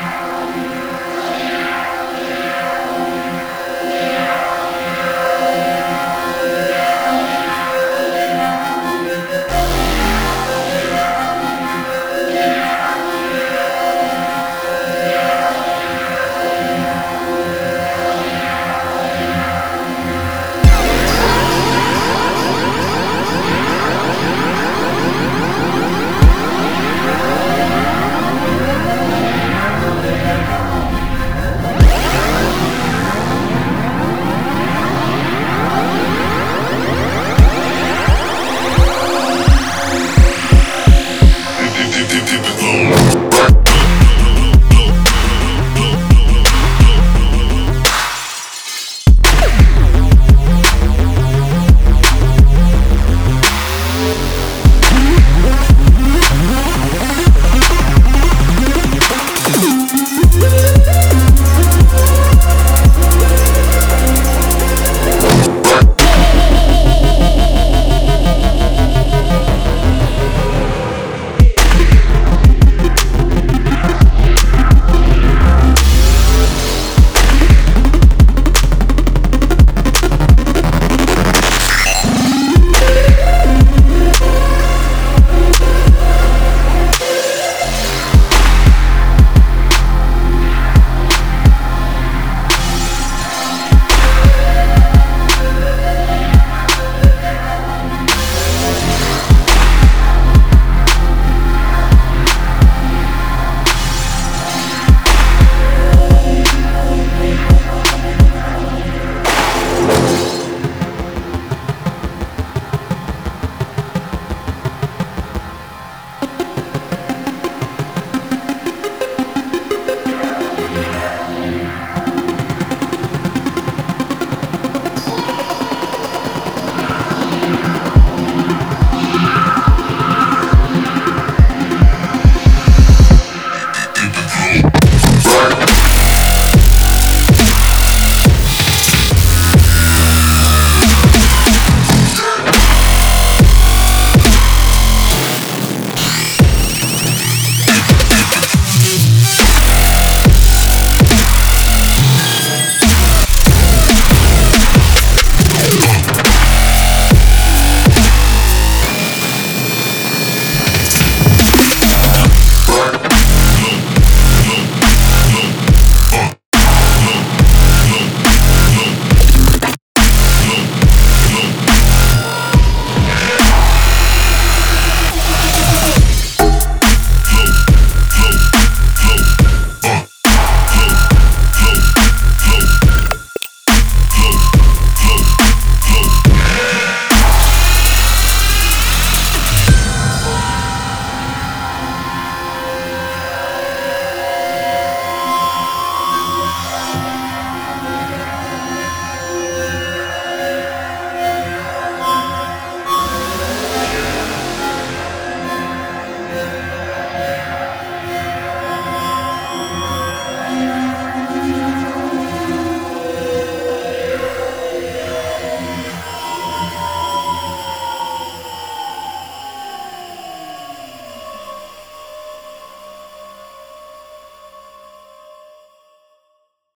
Bye.